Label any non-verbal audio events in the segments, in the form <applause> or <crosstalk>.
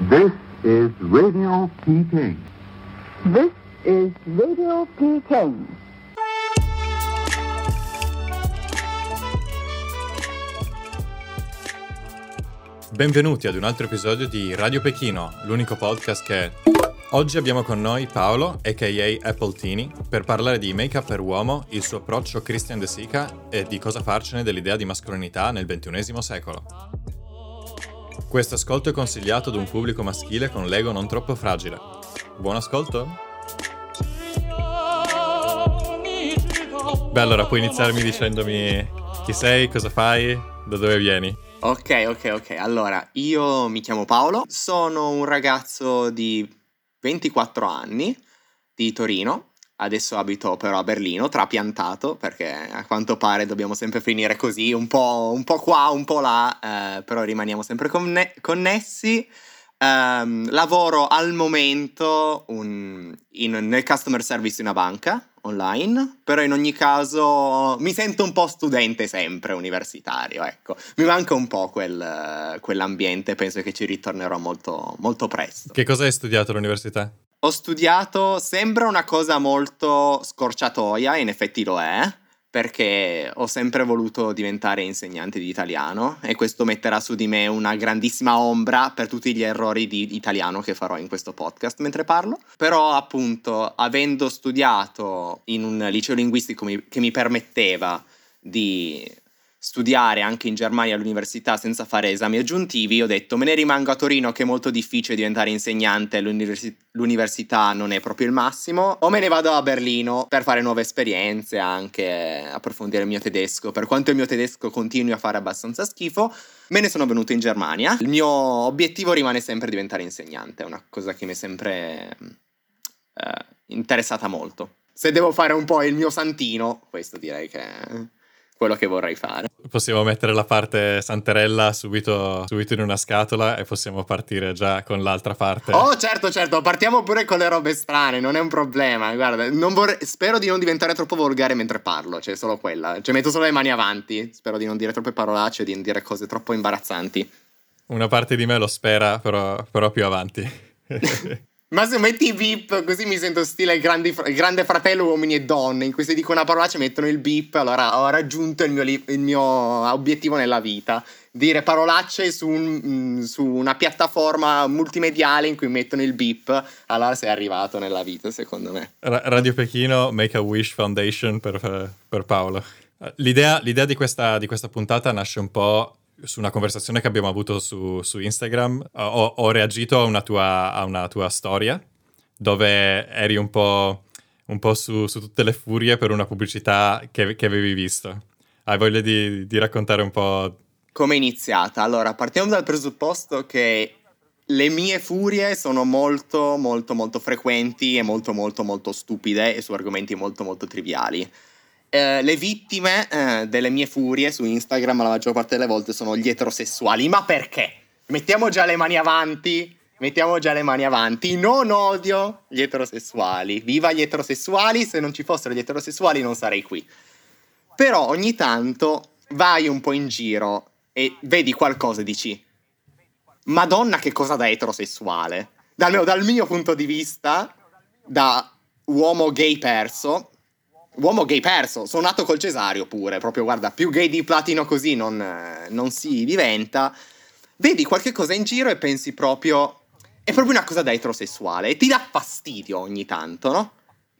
This is Radio Peking. This is Radio Peking. Benvenuti ad un altro episodio di Radio Pechino, l'unico podcast che... Oggi abbiamo con noi Paolo, a.k.a. Apple Tini, per parlare di make-up per uomo, il suo approccio Christian De Sica e di cosa farcene dell'idea di mascolinità nel XXI secolo. Questo ascolto è consigliato ad un pubblico maschile con l'ego non troppo fragile. Buon ascolto? Beh, allora puoi iniziarmi dicendomi chi sei, cosa fai, da dove vieni? Ok, ok, ok. Allora, io mi chiamo Paolo, sono un ragazzo di 24 anni di Torino. Adesso abito però a Berlino, trapiantato, perché a quanto pare dobbiamo sempre finire così, un po', un po qua, un po' là, eh, però rimaniamo sempre conne- connessi. Um, lavoro al momento un, in, nel customer service di una banca online, però in ogni caso mi sento un po' studente sempre universitario, ecco. Mi manca un po' quel, quell'ambiente, penso che ci ritornerò molto, molto presto. Che cosa hai studiato all'università? Ho studiato, sembra una cosa molto scorciatoia, in effetti lo è, perché ho sempre voluto diventare insegnante di italiano e questo metterà su di me una grandissima ombra per tutti gli errori di italiano che farò in questo podcast mentre parlo. Però appunto, avendo studiato in un liceo linguistico che mi permetteva di studiare anche in Germania all'università senza fare esami aggiuntivi, ho detto me ne rimango a Torino che è molto difficile diventare insegnante, l'universi- l'università non è proprio il massimo, o me ne vado a Berlino per fare nuove esperienze, anche approfondire il mio tedesco, per quanto il mio tedesco continui a fare abbastanza schifo, me ne sono venuto in Germania. Il mio obiettivo rimane sempre diventare insegnante, è una cosa che mi è sempre eh, interessata molto. Se devo fare un po' il mio santino, questo direi che quello che vorrei fare. Possiamo mettere la parte santerella subito, subito, in una scatola e possiamo partire già con l'altra parte. Oh, certo, certo, partiamo pure con le robe strane, non è un problema. Guarda, vorrei, spero di non diventare troppo volgare mentre parlo, cioè solo quella. Cioè metto solo le mani avanti, spero di non dire troppe parolacce e di non dire cose troppo imbarazzanti. Una parte di me lo spera, però, però più avanti. <laughs> Ma se metti beep così mi sento stile grandi, grande fratello uomini e donne in cui se dico una parolaccia mettono il beep allora ho raggiunto il mio, il mio obiettivo nella vita. Dire parolacce su, un, mm, su, una piattaforma multimediale in cui mettono il beep allora sei arrivato nella vita secondo me. Ra- Radio Pechino Make a Wish Foundation per, per Paolo. L'idea, l'idea di, questa, di questa puntata nasce un po' su una conversazione che abbiamo avuto su, su Instagram, ho, ho, reagito a una, tua, a una tua storia dove eri un po', un po su, su, tutte le furie per una pubblicità che, che avevi visto. Hai voglia di, di raccontare un po'? Come è iniziata? Allora, partiamo dal presupposto che le mie furie sono molto, molto, molto frequenti e molto, molto, molto stupide e su argomenti molto, molto triviali. Eh, le vittime eh, delle mie furie su Instagram la maggior parte delle volte sono gli eterosessuali. Ma perché? Mettiamo già le mani avanti. Mettiamo già le mani avanti. Non odio gli eterosessuali. Viva gli eterosessuali. Se non ci fossero gli eterosessuali non sarei qui. Però ogni tanto vai un po' in giro e vedi qualcosa e dici: Madonna, che cosa da eterosessuale. Dal, dal mio punto di vista, da uomo gay perso, Uomo gay perso, sono nato col cesario pure, proprio guarda, più gay di platino così non, non si diventa. Vedi qualche cosa in giro e pensi proprio, è proprio una cosa da eterosessuale e ti dà fastidio ogni tanto, no?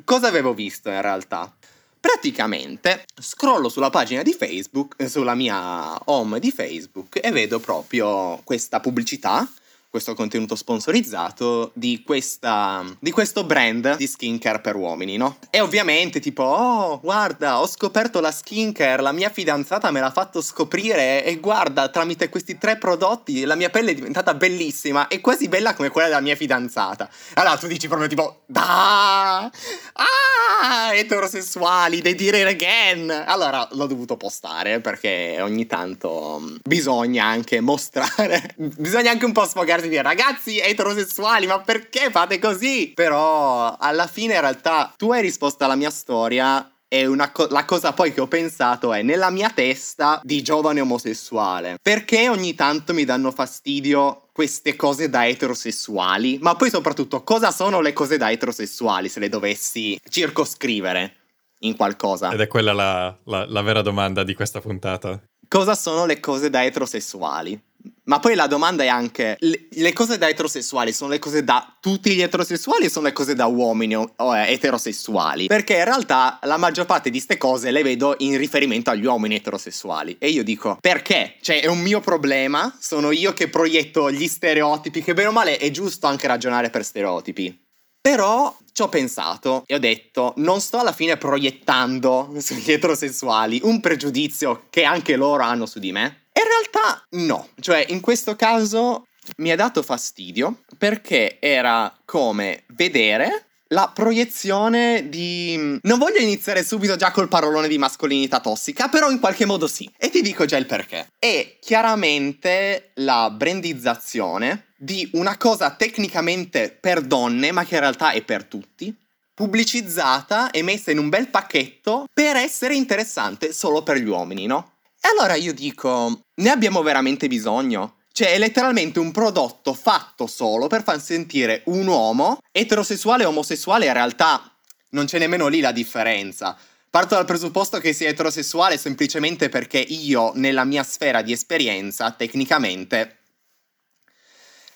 Cosa avevo visto in realtà? Praticamente scrollo sulla pagina di Facebook, eh, sulla mia home di Facebook e vedo proprio questa pubblicità questo contenuto sponsorizzato di, questa, di questo brand di skincare per uomini, no? E ovviamente tipo, oh, guarda, ho scoperto la skincare, la mia fidanzata me l'ha fatto scoprire e guarda, tramite questi tre prodotti la mia pelle è diventata bellissima e quasi bella come quella della mia fidanzata. Allora tu dici proprio tipo, da, ah, eterosessuali, they did it again. Allora l'ho dovuto postare perché ogni tanto mm, bisogna anche mostrare, <laughs> bisogna anche un po' sfogarsi di dire ragazzi eterosessuali, ma perché fate così? Però alla fine in realtà tu hai risposto alla mia storia e co- la cosa poi che ho pensato è nella mia testa di giovane omosessuale. Perché ogni tanto mi danno fastidio queste cose da eterosessuali? Ma poi soprattutto, cosa sono le cose da eterosessuali se le dovessi circoscrivere in qualcosa? Ed è quella la, la, la vera domanda di questa puntata. Cosa sono le cose da eterosessuali? Ma poi la domanda è anche, le, cose da eterosessuali sono le cose da tutti gli eterosessuali o sono le cose da uomini o, eterosessuali? Perché in realtà la maggior parte di queste cose le vedo in riferimento agli uomini eterosessuali. E io dico, perché? Cioè è un mio problema, sono io che proietto gli stereotipi, che bene o male è giusto anche ragionare per stereotipi. Però ci ho pensato e ho detto, non sto alla fine proiettando <laughs> sugli eterosessuali un pregiudizio che anche loro hanno su di me in realtà no, cioè in questo caso mi ha dato fastidio perché era come vedere la proiezione di... Non voglio iniziare subito già col parolone di mascolinità tossica, però in qualche modo sì. E ti dico già il perché. È chiaramente la brandizzazione di una cosa tecnicamente per donne, ma che in realtà è per tutti, pubblicizzata e messa in un bel pacchetto per essere interessante solo per gli uomini, no? E allora io dico, ne abbiamo veramente bisogno? Cioè, è letteralmente un prodotto fatto solo per far sentire un uomo eterosessuale e omosessuale. In realtà non c'è nemmeno lì la differenza. Parto dal presupposto che sia eterosessuale semplicemente perché io, nella mia sfera di esperienza, tecnicamente,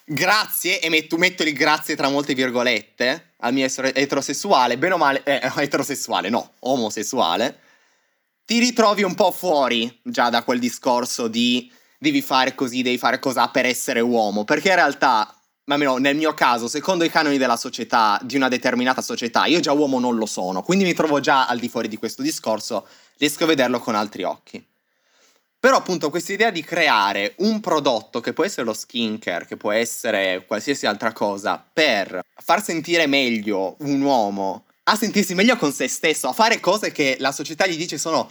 grazie, e metto, metto il grazie tra molte virgolette, al mio essere eterosessuale, bene o male, eh, eterosessuale, no, omosessuale, ti ritrovi un po' fuori già da quel discorso di devi fare così, devi fare così per essere uomo, perché in realtà, almeno nel mio caso, secondo i canoni della società, di una determinata società, io già uomo non lo sono, quindi mi trovo già al di fuori di questo discorso, riesco a vederlo con altri occhi. Però appunto questa idea di creare un prodotto che può essere lo skincare, che può essere qualsiasi altra cosa, per far sentire meglio un uomo a sentirsi meglio con se stesso, a fare cose che la società gli dice sono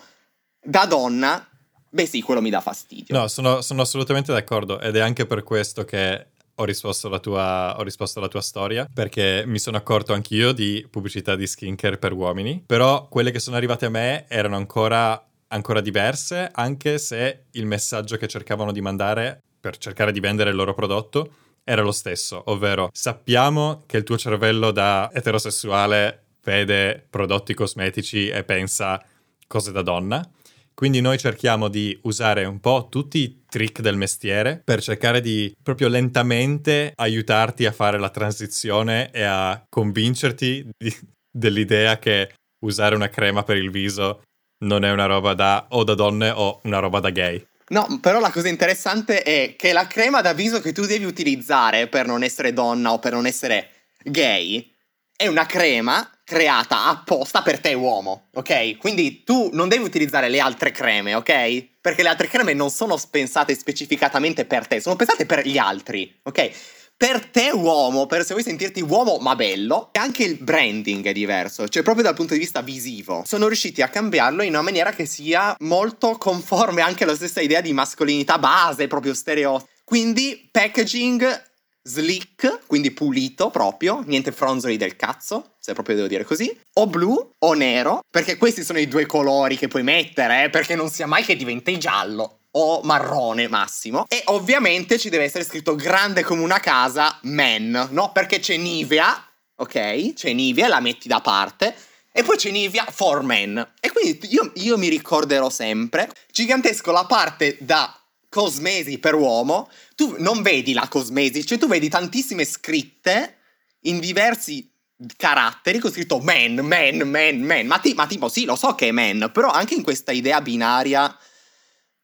da donna, beh sì, quello mi dà fastidio. No, sono, sono assolutamente d'accordo ed è anche per questo che ho risposto, tua, ho risposto alla tua storia perché mi sono accorto anch'io di pubblicità di skincare per uomini, però quelle che sono arrivate a me erano ancora, ancora diverse, anche se il messaggio che cercavano di mandare per cercare di vendere il loro prodotto era lo stesso, ovvero sappiamo che il tuo cervello da eterosessuale vede prodotti cosmetici e pensa cose da donna. Quindi noi cerchiamo di usare un po' tutti i trick del mestiere per cercare di proprio lentamente aiutarti a fare la transizione e a convincerti di, dell'idea che usare una crema per il viso non è una roba da o da donne o una roba da gay. No, però la cosa interessante è che la crema da viso che tu devi utilizzare per non essere donna o per non essere gay è una crema creata apposta per te uomo, ok? Quindi tu non devi utilizzare le altre creme, ok? Perché le altre creme non sono pensate specificatamente per te, sono pensate per gli altri, ok? Per te uomo, per se vuoi sentirti uomo ma bello, e anche il branding è diverso, cioè proprio dal punto di vista visivo. Sono riusciti a cambiarlo in una maniera che sia molto conforme anche alla stessa idea di mascolinità base, proprio stereotipo. Quindi packaging slick, quindi pulito proprio, niente fronzoli del cazzo, se proprio devo dire così, o blu o nero, perché questi sono i due colori che puoi mettere, eh, perché non sia mai che diventi giallo o marrone massimo. E ovviamente ci deve essere scritto grande come una casa, men, no? Perché c'è Nivea, ok? C'è Nivea, la metti da parte. E poi c'è Nivea for men. E quindi io, io mi ricorderò sempre, gigantesco la parte da cosmesi per uomo, tu non vedi la cosmesi, cioè tu vedi tantissime scritte in diversi caratteri con scritto man, man, man, man. Ma, ti, ma tipo sì, lo so che è man, però anche in questa idea binaria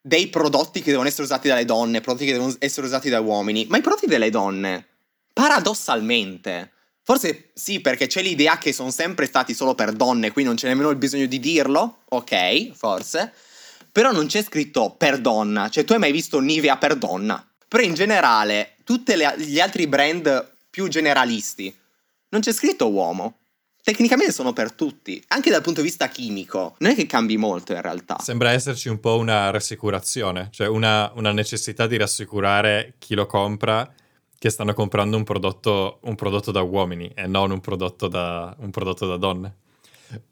dei prodotti che devono essere usati dalle donne, prodotti che devono essere usati dai uomini, ma i prodotti delle donne, paradossalmente, forse sì perché c'è l'idea che sono sempre stati solo per donne, qui non c'è nemmeno il bisogno di dirlo, ok, forse, però non c'è scritto per donna, cioè tu hai mai visto Nivea per donna? Però in generale, tutti gli altri brand più generalisti, non c'è scritto uomo. Tecnicamente sono per tutti, anche dal punto di vista chimico. Non è che cambi molto in realtà. Sembra esserci un po' una rassicurazione, cioè una, una necessità di rassicurare chi lo compra che stanno comprando un prodotto, un prodotto da uomini e non un prodotto da, un prodotto da donne.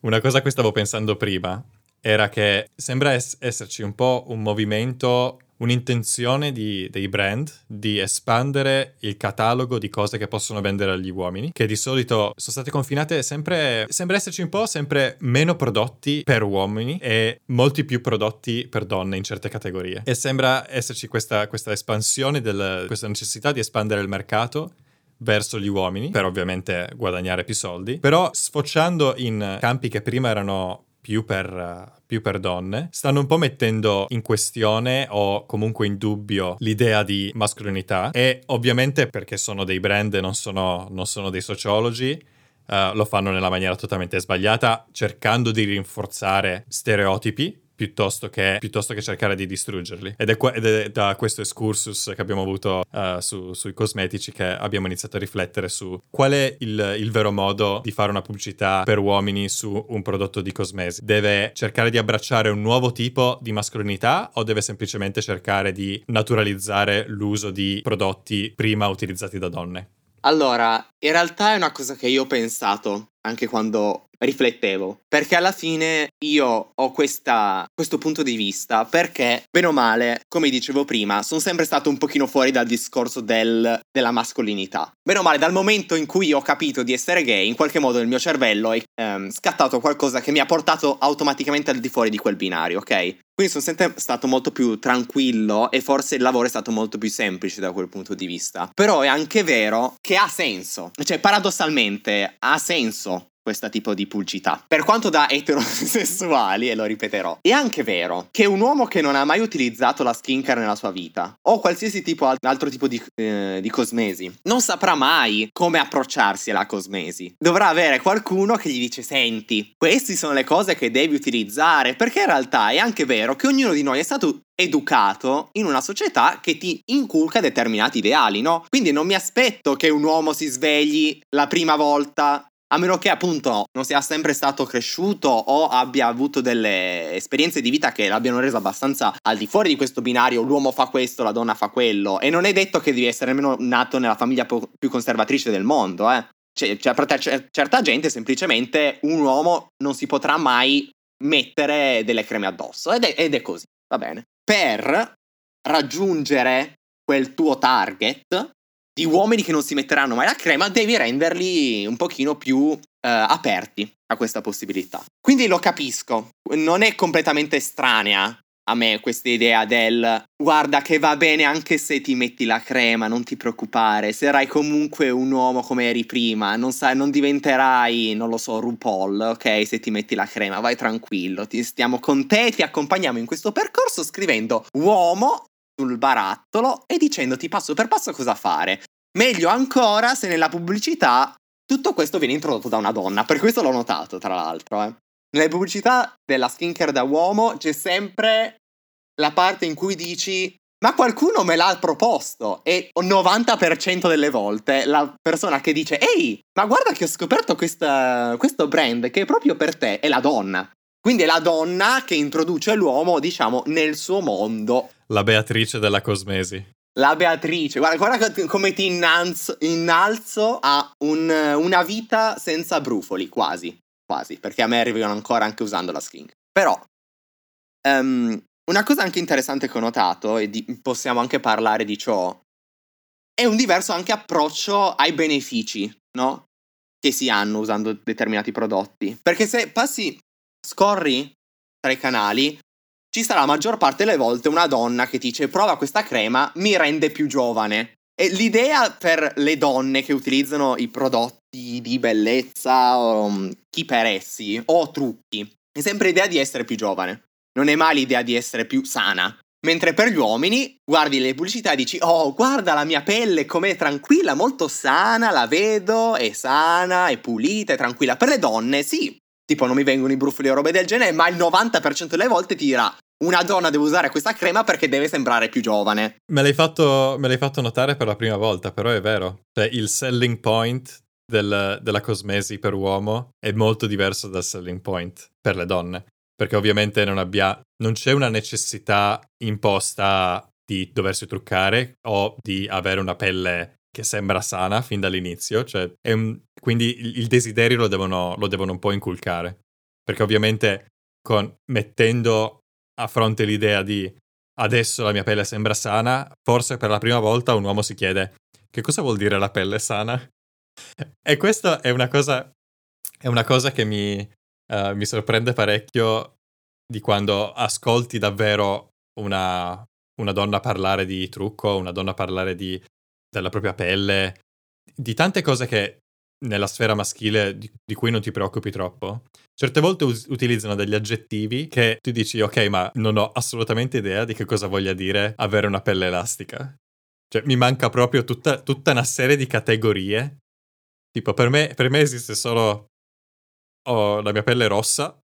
Una cosa a cui stavo pensando prima era che sembra es- esserci un po' un movimento un'intenzione di, dei brand di espandere il catalogo di cose che possono vendere agli uomini, che di solito sono state confinate sempre, sembra esserci un po' sempre meno prodotti per uomini e molti più prodotti per donne in certe categorie. E sembra esserci questa, questa espansione, del, questa necessità di espandere il mercato verso gli uomini per ovviamente guadagnare più soldi, però sfociando in campi che prima erano più per, più per donne, stanno un po' mettendo in questione o comunque in dubbio l'idea di mascolinità e ovviamente perché sono dei brand non sono, non sono dei sociologi, Uh, lo fanno nella maniera totalmente sbagliata, cercando di rinforzare stereotipi piuttosto che, piuttosto che, cercare di distruggerli. Ed è, que- ed è, da questo excursus che abbiamo avuto uh, su, sui cosmetici che abbiamo iniziato a riflettere su qual è il, il, vero modo di fare una pubblicità per uomini su un prodotto di cosmesi. Deve cercare di abbracciare un nuovo tipo di mascolinità o deve semplicemente cercare di naturalizzare l'uso di prodotti prima utilizzati da donne? Allora, in realtà è una cosa che io ho pensato anche quando riflettevo, perché alla fine io ho questa, questo punto di vista, perché, bene o male, come dicevo prima, sono sempre stato un pochino fuori dal discorso del, della mascolinità. Bene o male, dal momento in cui ho capito di essere gay, in qualche modo il mio cervello è ehm, scattato qualcosa che mi ha portato automaticamente al di fuori di quel binario, ok? Quindi sono sempre stato molto più tranquillo e forse il lavoro è stato molto più semplice da quel punto di vista. Però è anche vero che ha senso, cioè paradossalmente ha senso questo tipo di pubblicità. Per quanto da eterosessuali, e lo ripeterò, è anche vero che un uomo che non ha mai utilizzato la skincare nella sua vita, o qualsiasi tipo, altro tipo di, eh, di cosmesi, non saprà mai come approcciarsi alla cosmesi. Dovrà avere qualcuno che gli dice, senti, queste sono le cose che devi utilizzare, perché in realtà è anche vero che ognuno di noi è stato educato in una società che ti inculca determinati ideali, no? Quindi non mi aspetto che un uomo si svegli la prima volta a meno che appunto non sia sempre stato cresciuto o abbia avuto delle esperienze di vita che l'abbiano reso abbastanza al di fuori di questo binario, l'uomo fa questo, la donna fa quello, e non è detto che devi essere nemmeno nato nella famiglia più conservatrice del mondo, eh. Cioè, cioè, per c- certa gente semplicemente un uomo non si potrà mai mettere delle creme addosso ed è, ed è così, va bene. Per raggiungere quel tuo target di uomini che non si metteranno mai la crema, devi renderli un pochino più eh, aperti a questa possibilità. Quindi lo capisco, non è completamente estranea a me questa idea del guarda che va bene anche se ti metti la crema, non ti preoccupare, sarai comunque un uomo come eri prima, non, sai, non diventerai, non lo so, RuPaul, ok, se ti metti la crema, vai tranquillo, ti stiamo con te, ti accompagniamo in questo percorso scrivendo uomo sul barattolo e dicendoti passo per passo cosa fare. Meglio ancora se nella pubblicità tutto questo viene introdotto da una donna, per questo l'ho notato tra l'altro. Eh. Nelle pubblicità della skincare da uomo c'è sempre la parte in cui dici ma qualcuno me l'ha proposto e 90% delle volte la persona che dice ehi ma guarda che ho scoperto questa, questo brand che è proprio per te è la donna quindi è la donna che introduce l'uomo, diciamo, nel suo mondo. La Beatrice della Cosmesi. La Beatrice, guarda, guarda come ti innalzo, innalzo a un, una vita senza brufoli, quasi, quasi, perché a me arrivano ancora anche usando la skin. Però, um, una cosa anche interessante che ho notato, e di, possiamo anche parlare di ciò, è un diverso anche approccio ai benefici, no? Che si hanno usando determinati prodotti. Perché se passi scorri tra i canali, ci sarà la maggior parte delle volte una donna che dice prova questa crema, mi rende più giovane. E l'idea per le donne che utilizzano i prodotti di bellezza o um, chi per essi o trucchi è sempre l'idea di essere più giovane. Non è mai l'idea di essere più sana. Mentre per gli uomini guardi le pubblicità e dici oh guarda la mia pelle com'è tranquilla, molto sana, la vedo, è sana, è pulita, è tranquilla. Per le donne sì, tipo non mi vengono i brufoli o robe del genere, ma il 90% delle volte ti dirà una donna deve usare questa crema perché deve sembrare più giovane. Me l'hai fatto, me l'hai fatto notare per la prima volta, però è vero. Cioè, il selling point del, della cosmesi per uomo è molto diverso dal selling point per le donne. Perché ovviamente non, abbia, non c'è una necessità imposta di doversi truccare o di avere una pelle che sembra sana fin dall'inizio, cioè un, quindi il, desiderio lo devono, lo devono, un po' inculcare, perché ovviamente con, mettendo a fronte l'idea di adesso la mia pelle sembra sana, forse per la prima volta un uomo si chiede che cosa vuol dire la pelle sana? <laughs> E questa è una cosa, è una cosa che mi, uh, mi sorprende parecchio di quando ascolti davvero una, una donna parlare di trucco, una donna parlare di, della propria pelle, di tante cose che nella sfera maschile di, di, cui non ti preoccupi troppo. Certe volte us- utilizzano degli aggettivi che tu dici, ok, ma non ho assolutamente idea di che cosa voglia dire avere una pelle elastica. Cioè, mi manca proprio tutta, tutta una serie di categorie. Tipo, per me, per me esiste solo... Ho la mia pelle rossa,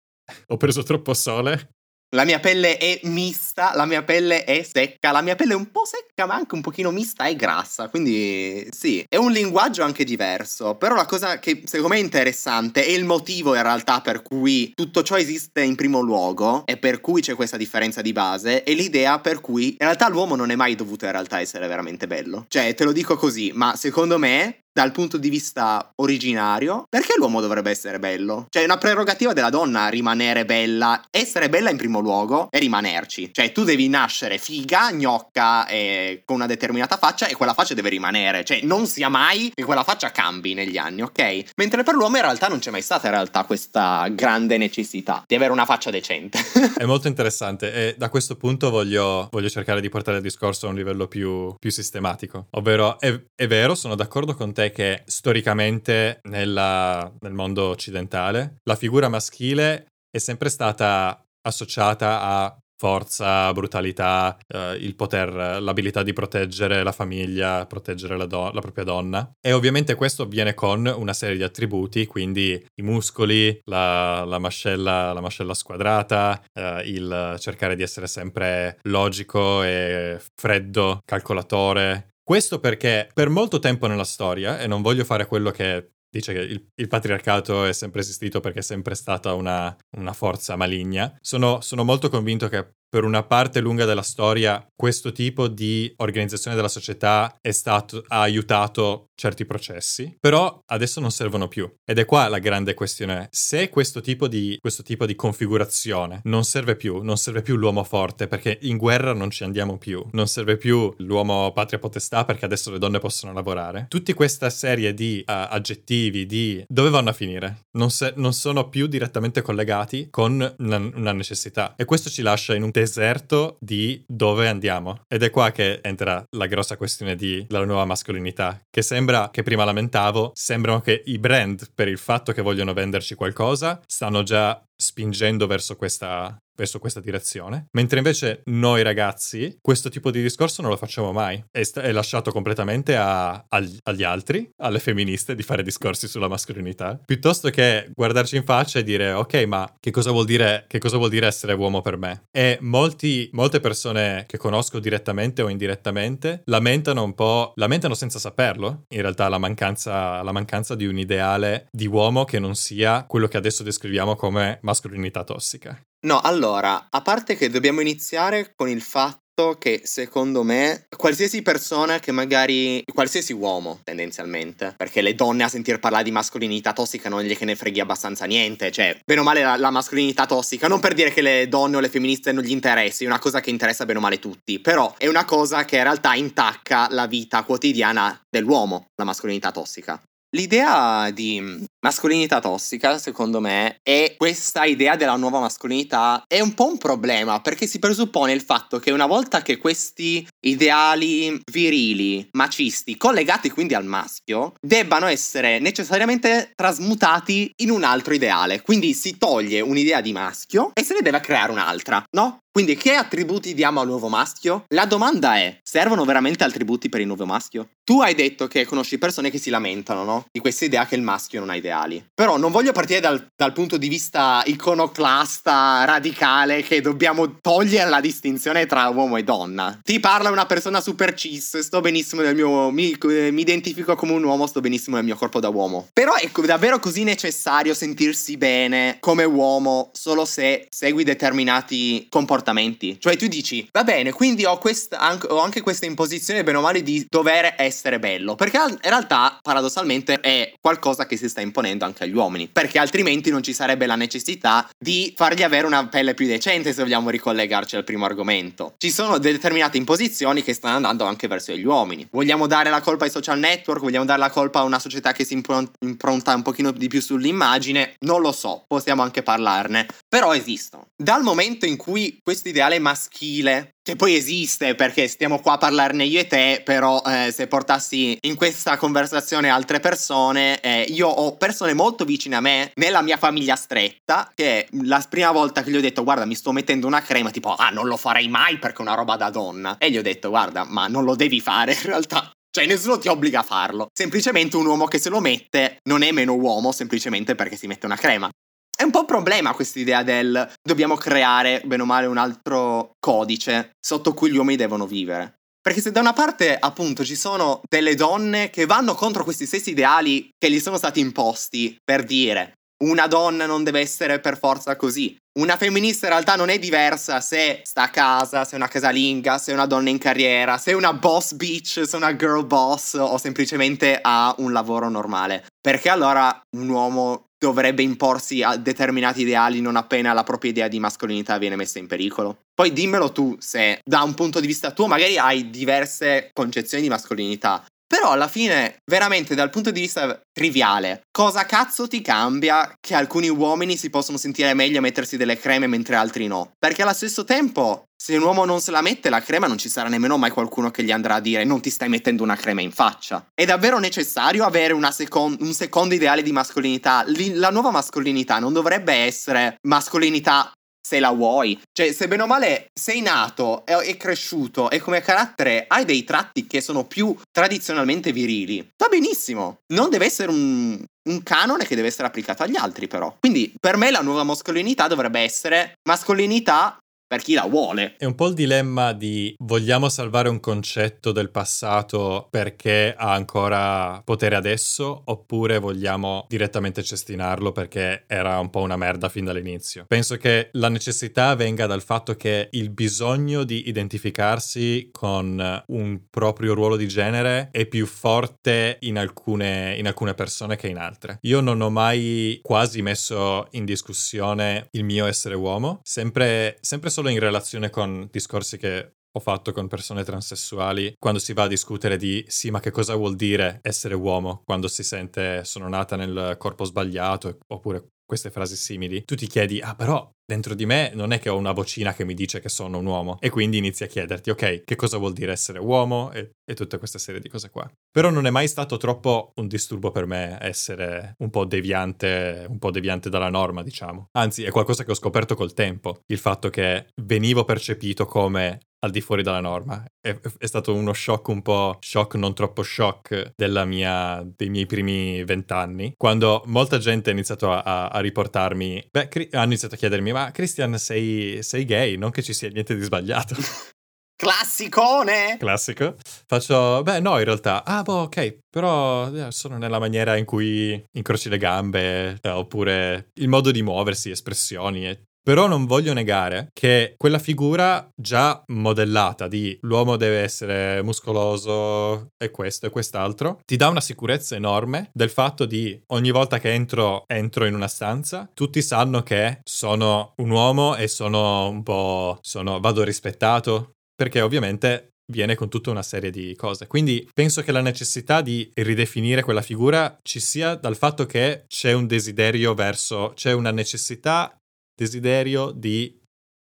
ho preso troppo sole, la mia pelle è mista, la mia pelle è secca, la mia pelle è un po' secca ma anche un pochino mista e grassa, quindi sì, è un linguaggio anche diverso, però la cosa che secondo me è interessante e il motivo in realtà per cui tutto ciò esiste in primo luogo e per cui c'è questa differenza di base è l'idea per cui in realtà l'uomo non è mai dovuto in realtà essere veramente bello. Cioè, te lo dico così, ma secondo me dal punto di vista originario, perché l'uomo dovrebbe essere bello? Cioè, è una prerogativa della donna rimanere bella, essere bella in primo luogo e rimanerci. Cioè, tu devi nascere figa, gnocca e con una determinata faccia e quella faccia deve rimanere. Cioè, non sia mai che quella faccia cambi negli anni, ok? Mentre per l'uomo in realtà non c'è mai stata in realtà questa grande necessità di avere una faccia decente. è molto interessante e da questo punto voglio, voglio cercare di portare il discorso a un livello più, più sistematico. Ovvero, è, è vero, sono d'accordo con te che storicamente nella, nel mondo occidentale la figura maschile è sempre stata associata a forza, brutalità, eh, il poter, l'abilità di proteggere la famiglia, proteggere la, do- la, propria donna. E ovviamente questo avviene con una serie di attributi, quindi i muscoli, la, la mascella, la mascella squadrata, eh, il cercare di essere sempre logico e freddo, calcolatore, questo perché per molto tempo nella storia, e non voglio fare quello che dice che il, il patriarcato è sempre esistito perché è sempre stata una, una forza maligna, sono, sono molto convinto che per una parte lunga della storia questo tipo di organizzazione della società stato, ha aiutato certi processi, però adesso non servono più. Ed è qua la grande questione. Se questo tipo di, questo tipo di configurazione non serve più, non serve più l'uomo forte perché in guerra non ci andiamo più, non serve più l'uomo patria potestà perché adesso le donne possono lavorare, tutti questa serie di uh, aggettivi, di dove vanno a finire? Non, se, non sono più direttamente collegati con una, una necessità. E questo ci lascia in un deserto di dove andiamo. Ed è qua che entra la grossa questione della nuova mascolinità, che sembra che prima lamentavo, sembrano che i brand, per il fatto che vogliono venderci qualcosa, stanno già spingendo verso questa verso questa direzione, mentre invece noi ragazzi questo tipo di discorso non lo facciamo mai, è, st- è lasciato completamente a, agli, agli, altri, alle femministe di fare discorsi sulla mascolinità, piuttosto che guardarci in faccia e dire ok ma che cosa vuol dire, cosa vuol dire essere uomo per me? E molti, molte persone che conosco direttamente o indirettamente lamentano un po', lamentano senza saperlo, in realtà la mancanza, la mancanza di un ideale di uomo che non sia quello che adesso descriviamo come mascolinità tossica. No, allora, a parte che dobbiamo iniziare con il fatto che secondo me qualsiasi persona che magari qualsiasi uomo tendenzialmente perché le donne a sentir parlare di mascolinità tossica non gliene freghi abbastanza niente cioè bene o male la, la, mascolinità tossica non per dire che le donne o le femministe non gli interessi è una cosa che interessa bene o male tutti però è una cosa che in realtà intacca la vita quotidiana dell'uomo la mascolinità tossica L'idea di mascolinità tossica, secondo me, è questa idea della nuova mascolinità è un po' un problema perché si presuppone il fatto che una volta che questi ideali virili, macisti, collegati quindi al maschio, debbano essere necessariamente trasmutati in un altro ideale. Quindi si toglie un'idea di maschio e se ne deve creare un'altra, no? Quindi che attributi diamo al nuovo maschio? La domanda è, servono veramente attributi per il nuovo maschio? Tu hai detto che conosci persone che si lamentano, no? Di questa idea che il maschio non ha ideali. Però non voglio partire dal, dal punto di vista iconoclasta, radicale, che dobbiamo togliere la distinzione tra uomo e donna. Ti parla una persona super cis, sto benissimo nel mio... Mi, mi identifico come un uomo, sto benissimo nel mio corpo da uomo. Però è davvero così necessario sentirsi bene come uomo solo se segui determinati comportamenti comportamenti. Cioè tu dici, va bene, quindi ho, anche, ho anche questa imposizione bene o male di dover essere bello, perché in realtà paradossalmente è qualcosa che si sta imponendo anche agli uomini, perché altrimenti non ci sarebbe la necessità di fargli avere una pelle più decente se vogliamo ricollegarci al primo argomento. Ci sono determinate imposizioni che stanno andando anche verso gli uomini. Vogliamo dare la colpa ai social network? Vogliamo dare la colpa a una società che si impronta un pochino di più sull'immagine? Non lo so, possiamo anche parlarne, però esistono. Dal momento in cui questo ideale maschile che poi esiste perché stiamo qua a parlarne io e te, però eh, se portassi in questa conversazione altre persone, eh, io ho persone molto vicine a me nella mia famiglia stretta che la prima volta che gli ho detto guarda mi sto mettendo una crema tipo ah non lo farei mai perché è una roba da donna e gli ho detto guarda ma non lo devi fare in realtà cioè, nessuno ti obbliga a farlo. Semplicemente un uomo che se lo mette non è meno uomo semplicemente perché si mette una crema. È un po' un problema questa idea del dobbiamo creare, bene o male, un altro codice sotto cui gli uomini devono vivere. Perché se da una parte, appunto, ci sono delle donne che vanno contro questi stessi ideali che gli sono stati imposti, per dire, una donna non deve essere per forza così. Una femminista in realtà non è diversa se sta a casa, se è una casalinga, se è una donna in carriera, se è una boss bitch, se è una girl boss o semplicemente ha un lavoro normale. Perché allora un uomo dovrebbe imporsi a determinati ideali non appena la propria idea di mascolinità viene messa in pericolo. Poi dimmelo tu se da un punto di vista tuo magari hai diverse concezioni di mascolinità, però alla fine, veramente dal punto di vista triviale, cosa cazzo ti cambia che alcuni uomini si possono sentire meglio a mettersi delle creme mentre altri no? Perché allo stesso tempo, se un uomo non se la mette la crema non ci sarà nemmeno mai qualcuno che gli andrà a dire non ti stai mettendo una crema in faccia. È davvero necessario avere secon- un secondo ideale di mascolinità. L- la nuova mascolinità non dovrebbe essere mascolinità se la vuoi. Cioè, se bene o male sei nato e cresciuto e come carattere hai dei tratti che sono più tradizionalmente virili, va benissimo. Non deve essere un, un canone che deve essere applicato agli altri, però. Quindi, per me, la nuova mascolinità dovrebbe essere mascolinità per chi la vuole. È un po' il dilemma di vogliamo salvare un concetto del passato perché ha ancora potere adesso oppure vogliamo direttamente cestinarlo perché era un po' una merda fin dall'inizio. Penso che la necessità venga dal fatto che il bisogno di identificarsi con un proprio ruolo di genere è più forte in alcune, in alcune persone che in altre. Io non ho mai quasi messo in discussione il mio essere uomo, sempre, sempre solo in relazione con discorsi che ho fatto con persone transessuali quando si va a discutere di sì, ma che cosa vuol dire essere uomo quando si sente sono nata nel corpo sbagliato oppure queste frasi simili, tu ti chiedi, ah però dentro di me non è che ho una vocina che mi dice che sono un uomo e quindi inizi a chiederti, ok, che cosa vuol dire essere uomo e, e tutta questa serie di cose qua. Però non è mai stato troppo un disturbo per me essere un po' deviante, un po' deviante dalla norma, diciamo. Anzi, è qualcosa che ho scoperto col tempo, il fatto che venivo percepito come al di fuori dalla norma. È, è, stato uno shock un po' shock, non troppo shock mia, dei miei primi vent'anni, quando molta gente ha iniziato a, a, a riportarmi, beh, cri- hanno iniziato a chiedermi, ma Christian sei, sei gay, non che ci sia niente di sbagliato. <laughs> Classicone! Classico. Faccio, beh, no, in realtà. Ah, boh, ok, però eh, sono nella maniera in cui incroci le gambe, eh, oppure il modo di muoversi, espressioni, però non voglio negare che quella figura già modellata di l'uomo deve essere muscoloso e questo e quest'altro ti dà una sicurezza enorme del fatto di ogni volta che entro, entro in una stanza, tutti sanno che sono un uomo e sono un po'... Sono, vado rispettato perché ovviamente viene con tutta una serie di cose. Quindi penso che la necessità di ridefinire quella figura ci sia dal fatto che c'è un desiderio verso, c'è una necessità desiderio di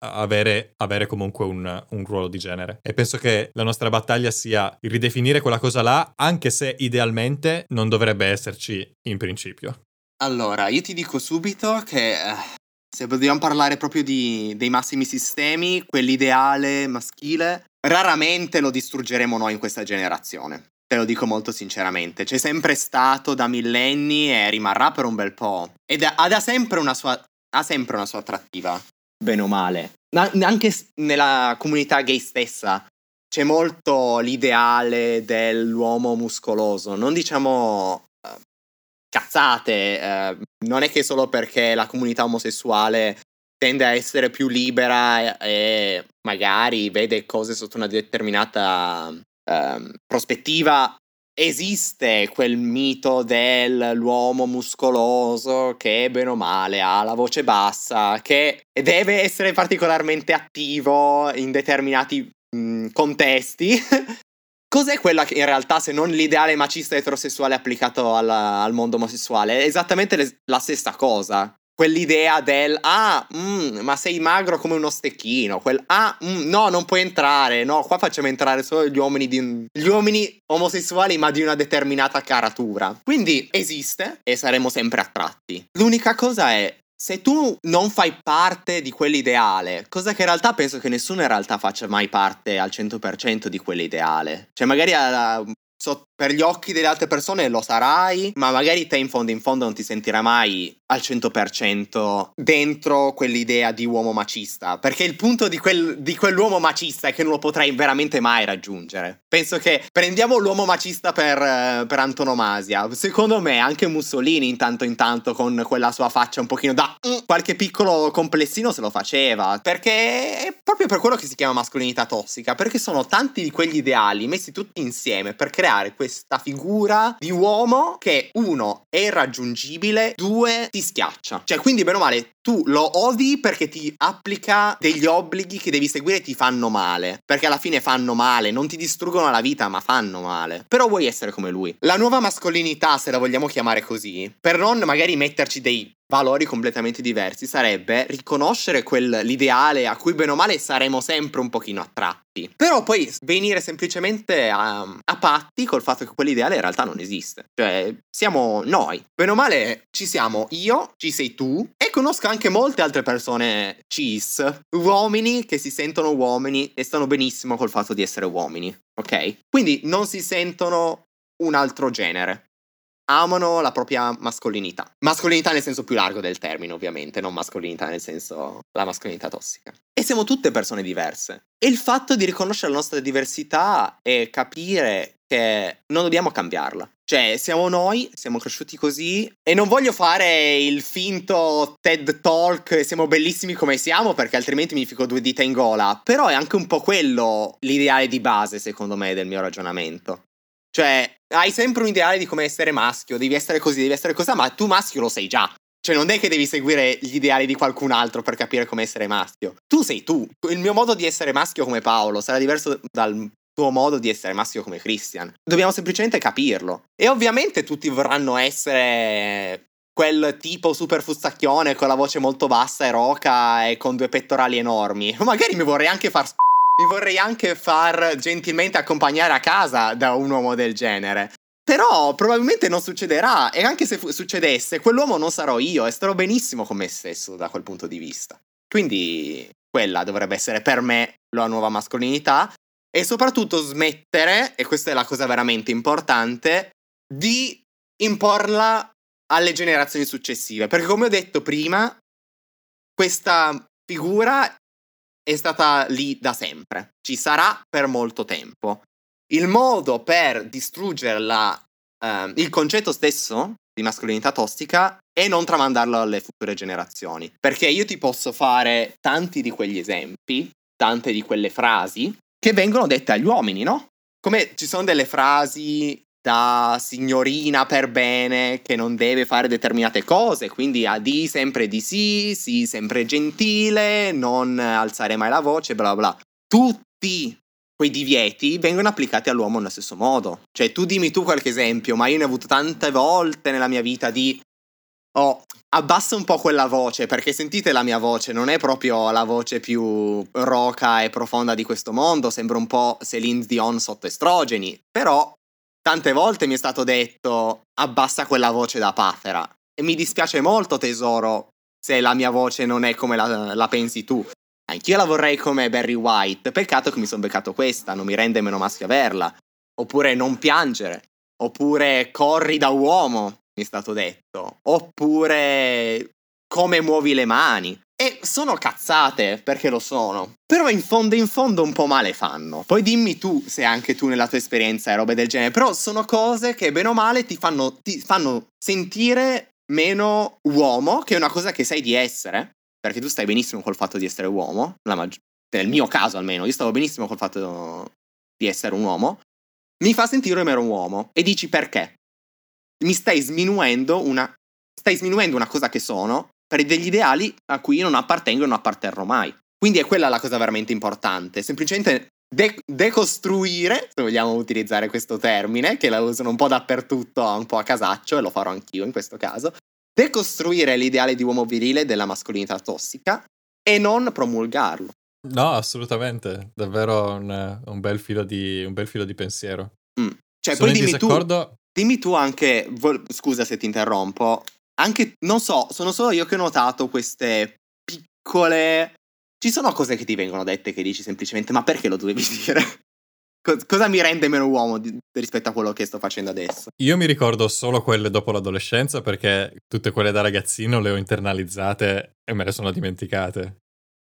avere, avere comunque un, un, ruolo di genere. E penso che la nostra battaglia sia ridefinire quella cosa là, anche se idealmente non dovrebbe esserci in principio. Allora, io ti dico subito che eh, se vogliamo parlare proprio di, dei massimi sistemi, quell'ideale maschile, raramente lo distruggeremo noi in questa generazione. Te lo dico molto sinceramente, c'è sempre stato da millenni e rimarrà per un bel po'. Ed ha da sempre una sua ha sempre una sua attrattiva, bene o male. Na- anche nella comunità gay stessa c'è molto l'ideale dell'uomo muscoloso, non diciamo uh, cazzate, uh, non è che solo perché la comunità omosessuale tende a essere più libera e, magari vede cose sotto una determinata ehm, prospettiva, esiste quel mito dell'uomo muscoloso che bene o male ha la voce bassa, che deve essere particolarmente attivo in determinati mh, contesti. <laughs> Cos'è quella che in realtà, se non l'ideale macista eterosessuale applicato alla, al mondo omosessuale? È esattamente le, la stessa cosa quell'idea del ah, mm, ma sei magro come uno stecchino, quel ah, mm, no, non puoi entrare, no, qua facciamo entrare solo gli uomini, di, gli uomini omosessuali ma di una determinata caratura. Quindi esiste e saremo sempre attratti. L'unica cosa è se tu non fai parte di quell'ideale, cosa che in realtà penso che nessuno in realtà faccia mai parte al 100% di quell'ideale. Cioè magari alla, so, per gli occhi delle altre persone lo sarai, ma magari te in fondo in fondo non ti sentirai mai al 100% dentro quell'idea di uomo macista. Perché il punto di, quel, di, quell'uomo macista è che non lo potrai veramente mai raggiungere. Penso che prendiamo l'uomo macista per, per antonomasia. Secondo me anche Mussolini intanto intanto con quella sua faccia un pochino da mm, qualche piccolo complessino se lo faceva. Perché è proprio per quello che si chiama mascolinità tossica. Perché sono tanti di quegli ideali messi tutti insieme per creare questa figura di uomo che uno è irraggiungibile, due ti schiaccia. Cioè, quindi, bene o male, tu lo odi perché ti applica degli obblighi che devi seguire e ti fanno male. Perché alla fine fanno male, non ti distruggono la vita, ma fanno male. Però vuoi essere come lui. La nuova mascolinità, se la vogliamo chiamare così, per non magari metterci dei valori completamente diversi sarebbe riconoscere quell'ideale a cui bene o male saremo sempre un pochino attratti. Però poi venire semplicemente a, a patti col fatto che quell'ideale in realtà non esiste. Cioè, siamo noi. Bene o male ci siamo io, ci sei tu e conosco anche molte altre persone cis, uomini che si sentono uomini e stanno benissimo col fatto di essere uomini. Ok? Quindi non si sentono un altro genere amano la propria mascolinità. Mascolinità nel senso più largo del termine, ovviamente, non mascolinità nel senso la mascolinità tossica. E siamo tutte persone diverse. E il fatto di riconoscere la nostra diversità e capire che non dobbiamo cambiarla. Cioè, siamo noi, siamo cresciuti così e non voglio fare il finto TED Talk, siamo bellissimi come siamo perché altrimenti mi fico due dita in gola, però è anche un po' quello l'ideale di base, secondo me, del mio ragionamento. Cioè, hai sempre un ideale di come essere maschio, devi essere così, devi essere così, ma tu maschio lo sei già. Cioè, non è che devi seguire gli ideali di qualcun altro per capire come essere maschio. Tu sei tu. Il mio modo di essere maschio come Paolo sarà diverso dal tuo modo di essere maschio come Christian. Dobbiamo semplicemente capirlo. E ovviamente tutti vorranno essere quel tipo super fuzzacchione con la voce molto bassa e roca e con due pettorali enormi. <laughs> Magari mi vorrei anche far mi vorrei anche far gentilmente accompagnare a casa da un uomo del genere. Però probabilmente non succederà e anche se fu- succedesse, quell'uomo non sarò io e starò benissimo con me stesso da quel punto di vista. Quindi quella dovrebbe essere per me la nuova mascolinità e soprattutto smettere, e questa è la cosa veramente importante, di imporla alle generazioni successive. Perché come ho detto prima, questa figura è stata lì da sempre, ci sarà per molto tempo. Il modo per distruggere la, uh, il concetto stesso di mascolinità tossica è non tramandarlo alle future generazioni. Perché io ti posso fare tanti di quegli esempi, tante di quelle frasi che vengono dette agli uomini, no? Come ci sono delle frasi da signorina per bene che non deve fare determinate cose, quindi a di sempre di sì, sì sempre gentile, non alzare mai la voce, bla bla. Tutti quei divieti vengono applicati all'uomo nello stesso modo. Cioè tu dimmi tu qualche esempio, ma io ne ho avuto tante volte nella mia vita di oh, abbassa un po' quella voce, perché sentite la mia voce, non è proprio la voce più roca e profonda di questo mondo, sembra un po' Celine Dion sotto estrogeni, però Tante volte mi è stato detto abbassa quella voce da papera. E mi dispiace molto, tesoro, se la mia voce non è come la, la pensi tu. Anch'io la vorrei come Barry White. Peccato che mi sono beccato questa, non mi rende meno maschio averla. Oppure non piangere. Oppure corri da uomo, mi è stato detto. Oppure come muovi le mani. E sono cazzate, perché lo sono. Però in fondo in fondo un po' male fanno. Poi dimmi tu se anche tu nella tua esperienza hai robe del genere. Però sono cose che bene o male ti fanno, ti fanno sentire meno uomo, che è una cosa che sai di essere. perché tu stai benissimo col fatto di essere uomo, maggi- nel mio caso almeno, io stavo benissimo col fatto di essere un uomo, mi fa sentire mero un uomo. E dici perché? Mi stai sminuendo una, stai sminuendo una cosa che sono per degli ideali a cui non appartengo e non apparterrò mai. Quindi è quella la cosa veramente importante, semplicemente de- decostruire, se vogliamo utilizzare questo termine, che la usano un po' dappertutto, un po' a casaccio, e lo farò anch'io in questo caso, decostruire l'ideale di uomo virile della mascolinità tossica e non promulgarlo. No, assolutamente, davvero un, un, bel, filo di, un bel filo di pensiero. Mm. Cioè, Sono poi dimmi tu, dimmi tu anche, vol- scusa se ti interrompo, anche, non so, sono solo io che ho notato queste piccole... Ci sono cose che ti vengono dette che dici semplicemente, ma perché lo dovevi <laughs> dire? cosa mi rende meno uomo di- rispetto a quello che sto facendo adesso? Io mi ricordo solo quelle dopo l'adolescenza perché tutte quelle da ragazzino le ho internalizzate e me le sono dimenticate.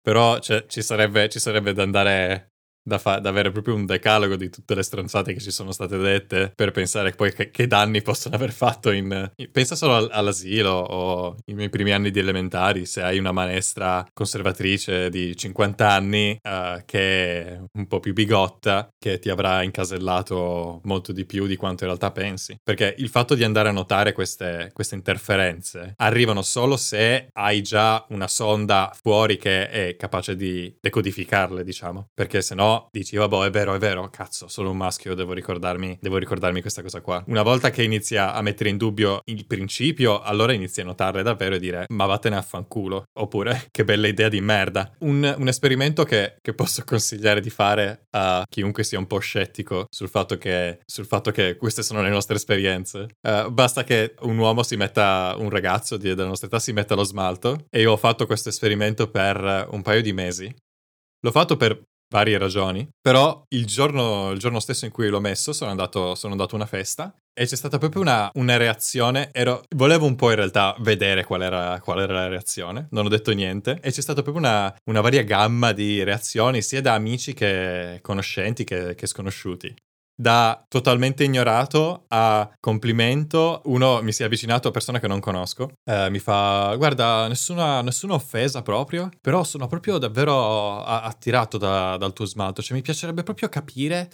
Però cioè, ci, sarebbe, ci sarebbe da andare da, fa- da, avere proprio un decalogo di tutte le stronzate che ci sono state dette per pensare poi che, che danni possono aver fatto in, pensa solo all- all'asilo o nei miei primi anni di elementari se hai una maestra conservatrice di 50 anni uh, che è un po' più bigotta che ti avrà incasellato molto di più di quanto in realtà pensi. Perché il fatto di andare a notare queste, queste interferenze arrivano solo se hai già una sonda fuori che è capace di decodificarle diciamo. Perché se no dici, vabbè, è vero, è vero, cazzo, sono un maschio, devo ricordarmi, devo ricordarmi questa cosa qua. Una volta che inizia a mettere in dubbio il principio, allora inizia a notarle davvero e dire, ma vattene a fanculo. Oppure, <laughs> che bella idea di merda. Un, un esperimento che, che, posso <laughs> consigliare di fare a chiunque sia un po' scettico sul fatto che, sul fatto che queste sono le nostre esperienze. Uh, basta che un uomo si metta, un ragazzo di, della nostra età si metta lo smalto. E io ho fatto questo esperimento per un paio di mesi. L'ho fatto per varie ragioni, però il giorno, il giorno stesso in cui l'ho messo sono andato, sono andato a una festa e c'è stata proprio una, una reazione. Ero, volevo un po' in realtà vedere qual era, qual era, la reazione, non ho detto niente. E c'è stata proprio una, una varia gamma di reazioni, sia da amici che conoscenti che, che sconosciuti da totalmente ignorato a complimento. Uno mi si è avvicinato a persone che non conosco, eh, mi fa: Guarda, nessuna, nessuna, offesa proprio, però sono proprio davvero attirato da, dal tuo smalto. Cioè, mi piacerebbe proprio capire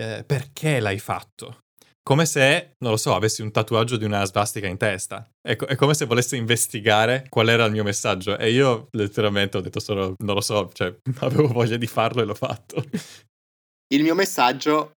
eh, perché l'hai fatto. Come se, non lo so, avessi un tatuaggio di una svastica in testa. È, co- è, come se volesse investigare qual era il mio messaggio. E io letteralmente ho detto solo, non lo so, cioè, <laughs> avevo voglia di farlo e l'ho fatto. Il mio messaggio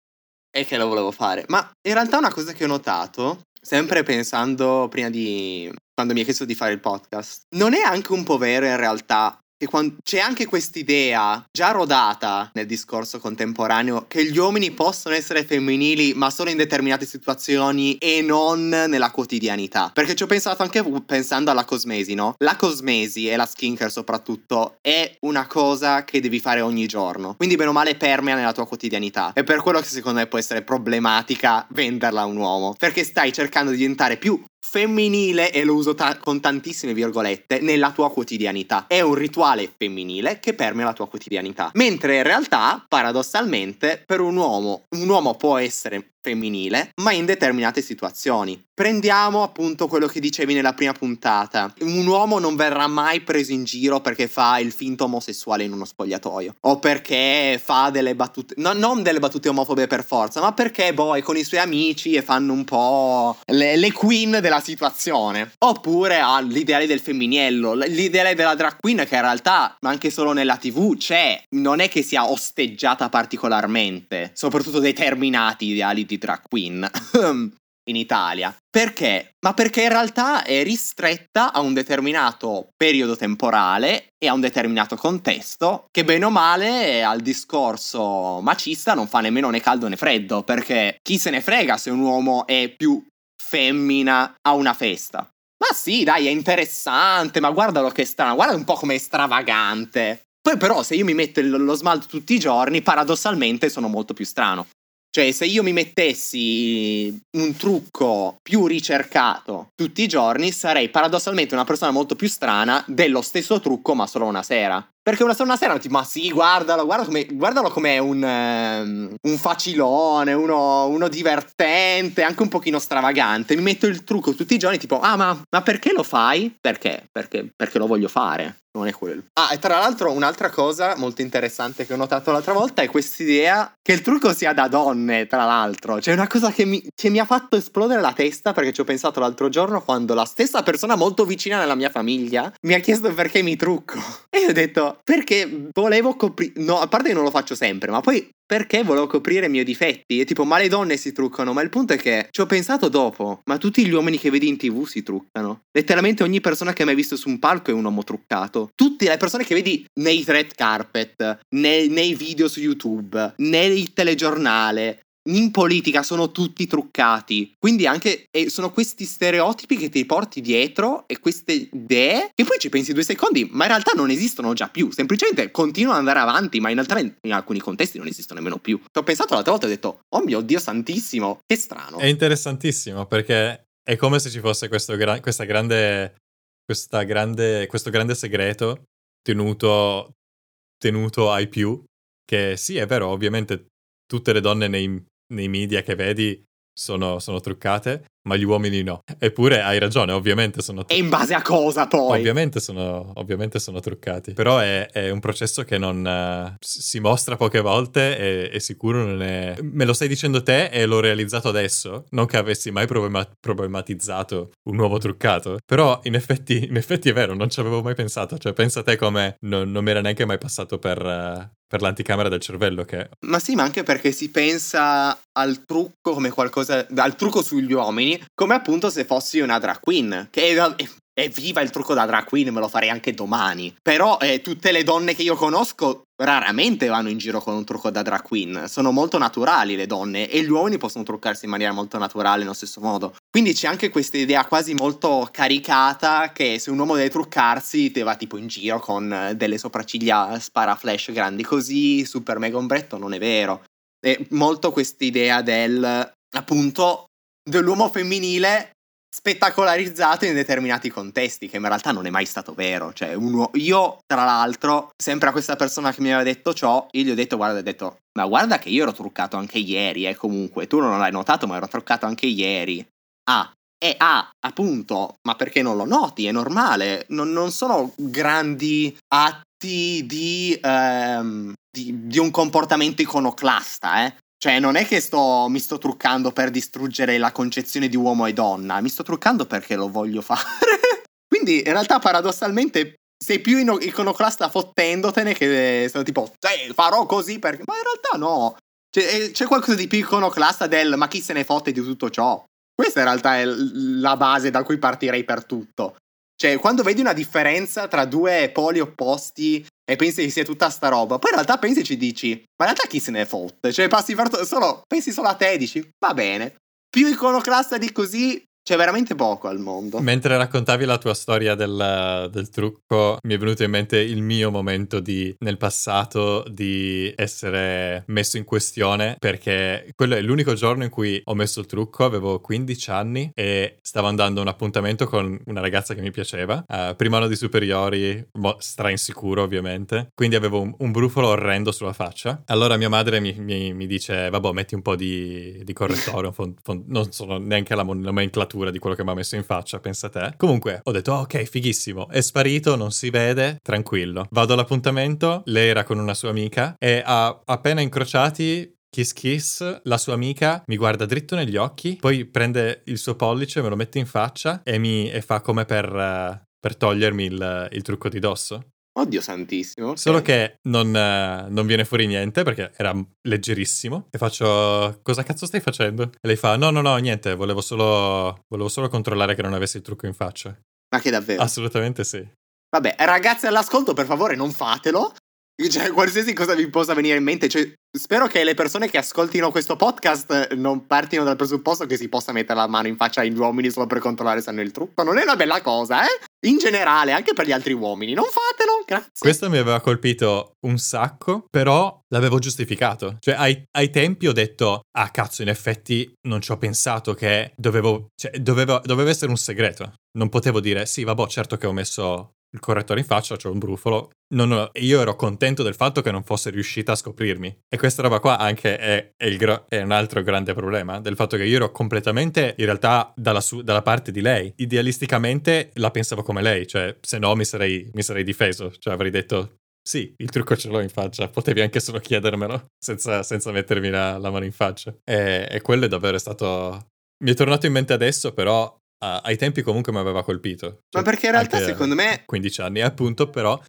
e che lo volevo fare. Ma in realtà una cosa che ho notato, sempre pensando prima di... quando mi ha chiesto di fare il podcast, non è anche un po' vero in realtà che quando, c'è anche quest'idea già rodata nel discorso contemporaneo che gli uomini possono essere femminili ma solo in determinate situazioni e non nella quotidianità. Perché ci ho pensato anche pensando alla cosmesi, no? La cosmesi e la skincare soprattutto è una cosa che devi fare ogni giorno. Quindi bene o male permea nella tua quotidianità. È per quello che secondo me può essere problematica venderla a un uomo. Perché stai cercando di diventare più femminile, e lo uso ta- con tantissime virgolette, nella tua quotidianità. È un rituale femminile che permea la tua quotidianità. Mentre in realtà, paradossalmente, per un uomo, un uomo può essere femminile, ma in determinate situazioni. Prendiamo appunto quello che dicevi nella prima puntata. Un uomo non verrà mai preso in giro perché fa il finto omosessuale in uno spogliatoio. O perché fa delle battute. No, non delle battute omofobe per forza, ma perché boh, è con i suoi amici e fanno un po' le, le queen della situazione. Oppure ha l'ideale del femminillo, l'ideale della drag queen che in realtà anche solo nella TV c'è. Non è che sia osteggiata particolarmente. Soprattutto determinati ideali di drag queen <laughs> in Italia. Perché? Ma perché in realtà è ristretta a un determinato periodo temporale e a un determinato contesto che bene o male al discorso macista non fa nemmeno né caldo né freddo, perché chi se ne frega se un uomo è più femmina a una festa. Ma sì, dai, è interessante, ma guardalo che strano, guarda un po' come è stravagante. Poi però se io mi metto lo smalto tutti i giorni, paradossalmente sono molto più strano. Cioè, se io mi mettessi un trucco più ricercato tutti i giorni, sarei paradossalmente una persona molto più strana dello stesso trucco, ma solo una sera. Perché una, una sera tipo, ma sì, guardalo, guardalo come, guardalo come un, um, un facilone, uno, uno, divertente, anche un pochino stravagante. Mi metto il trucco tutti i giorni, tipo, ah, ma, ma perché lo fai? Perché? Perché, perché lo voglio fare non è quello. Ah, e tra l'altro un'altra cosa molto interessante che ho notato l'altra volta è quest'idea che il trucco sia da donne, tra l'altro. Cioè, una cosa che mi, che mi ha fatto esplodere la testa perché ci ho pensato l'altro giorno quando la stessa persona molto vicina nella mia famiglia mi ha chiesto perché mi trucco. <laughs> E io ho detto, perché volevo coprire... No, a parte che non lo faccio sempre, ma poi perché volevo coprire i miei difetti. E tipo, ma le donne si truccano. Ma il punto è che ci ho pensato dopo. Ma tutti gli uomini che vedi in tv si truccano. Letteralmente ogni persona che hai mai visto su un palco è un uomo truccato. Tutte le persone che vedi nei red carpet, nei, nei video su YouTube, nel telegiornale, in politica sono tutti truccati. Quindi anche eh, sono questi stereotipi che ti porti dietro e queste idee che poi ci pensi due secondi, ma in realtà non esistono già più. Semplicemente continuano ad andare avanti, ma in realtà in, alcuni contesti non esistono nemmeno più. Ci ho pensato l'altra volta e ho detto, oh mio Dio santissimo, che strano. È interessantissimo perché è come se ci fosse gra- questa grande, questa grande, questo grande segreto tenuto, tenuto ai più. Che sì, è vero, ovviamente tutte le donne nei nei media che vedi sono, sono, truccate, ma gli uomini no. Eppure hai ragione, ovviamente sono. E in base a cosa poi? Ovviamente sono, ovviamente sono truccati. Però è, è, un processo che non uh, si mostra poche volte e, e, sicuro non è... Me lo stai dicendo te e l'ho realizzato adesso, non che avessi mai problema- problematizzato un nuovo truccato. Però in effetti, in effetti è vero, non ci avevo mai pensato. Cioè pensa a te come non, non mi era neanche mai passato per... Uh, per l'anticamera del cervello che... Ma sì, ma anche perché si pensa al trucco come qualcosa... al trucco sugli uomini come appunto se fossi una drag queen. Che è, è viva il trucco da drag queen, me lo farei anche domani. Però eh, tutte le donne che io conosco raramente vanno in giro con un trucco da drag queen. Sono molto naturali le donne e gli uomini possono truccarsi in maniera molto naturale nello stesso modo. Quindi c'è anche questa idea quasi molto caricata che se un uomo deve truccarsi te va tipo in giro con delle sopracciglia spara flash grandi così, super mega ombretto, non è vero. È molto questa idea del appunto dell'uomo femminile spettacolarizzato in determinati contesti, che in realtà non è mai stato vero. Cioè, uno, io, tra l'altro, sempre a questa persona che mi aveva detto ciò, io gli ho detto, guarda, ho detto, ma guarda che io ero truccato anche ieri, eh, comunque, tu non l'hai notato, ma ero truccato anche ieri. Ah, e ah, appunto, ma perché non lo noti? È normale, non, non sono grandi atti di, ehm, di, di un comportamento iconoclasta, eh. Cioè, non è che sto, mi sto truccando per distruggere la concezione di uomo e donna, mi sto truccando perché lo voglio fare. <laughs> Quindi, in realtà, paradossalmente, sei più iconoclasta fottendotene che sono tipo, sì, farò così perché... Ma in realtà no. C'è, c'è qualcosa di più iconoclasta del ma chi se ne fotte di tutto ciò? Questa in realtà è la base da cui partirei per tutto. Cioè, quando vedi una differenza tra due poli opposti e pensi che sia tutta sta roba, poi in realtà pensi e ci dici, ma in realtà chi se ne fotte? Cioè, passi per solo, pensi solo a te e dici, va bene. Più iconoclasta di così, c'è veramente poco al mondo. Mentre raccontavi la tua storia del, del, trucco, mi è venuto in mente il mio momento di, nel passato di essere messo in questione perché quello è l'unico giorno in cui ho messo il trucco, avevo 15 anni e stavo andando a un appuntamento con una ragazza che mi piaceva, uh, primo anno di superiori, mo, stra insicuro ovviamente, quindi avevo un, un, brufolo orrendo sulla faccia. Allora mia madre mi, mi, mi dice, vabbè metti un po' di, di correttore, fond, fond, non so neanche la nomenclatura sfumatura di quello che mi ha messo in faccia, pensa te. Comunque, ho detto, ok, fighissimo, è sparito, non si vede, tranquillo. Vado all'appuntamento, lei era con una sua amica e a, appena incrociati Kiss Kiss, la sua amica mi guarda dritto negli occhi, poi prende il suo pollice, me lo mette in faccia e, mi, e fa come per, uh, per togliermi il, il, trucco di dosso. Oddio santissimo. Okay. Solo che non, uh, non, viene fuori niente perché era leggerissimo. E faccio, cosa cazzo stai facendo? E lei fa, no, no, no, niente, volevo solo, volevo solo controllare che non avessi il trucco in faccia. Ma che davvero? Assolutamente sì. Vabbè, ragazzi all'ascolto, per favore, non fatelo. Cioè, qualsiasi cosa vi possa venire in mente, cioè, spero che le persone che ascoltino questo podcast non partino dal presupposto che si possa mettere la mano in faccia agli uomini solo per controllare se hanno il trucco. Non è una bella cosa, eh? In generale, anche per gli altri uomini. Non fatelo, grazie. Questo mi aveva colpito un sacco, però l'avevo giustificato. Cioè, ai, ai tempi ho detto, ah cazzo, in effetti non ci ho pensato che dovevo, cioè, dovevo, doveva essere un segreto. Non potevo dire, sì, vabbè, certo che ho messo il correttore in faccia, c'ho un brufolo. Non ho- io ero contento del fatto che non fosse riuscita a scoprirmi. E questa roba qua anche è, è gro- è un altro grande problema, del fatto che io ero completamente, in realtà, dalla, su- dalla parte di lei. Idealisticamente la pensavo come lei, cioè se no mi sarei, mi sarei difeso, cioè avrei detto sì, il trucco ce l'ho in faccia, potevi anche solo chiedermelo senza, senza mettermi la, la mano in faccia. E, e quello è davvero stato... Mi è tornato in mente adesso, però a- ai tempi comunque mi aveva colpito. Ma Cioè, perché in realtà secondo me 15 anni, appunto, però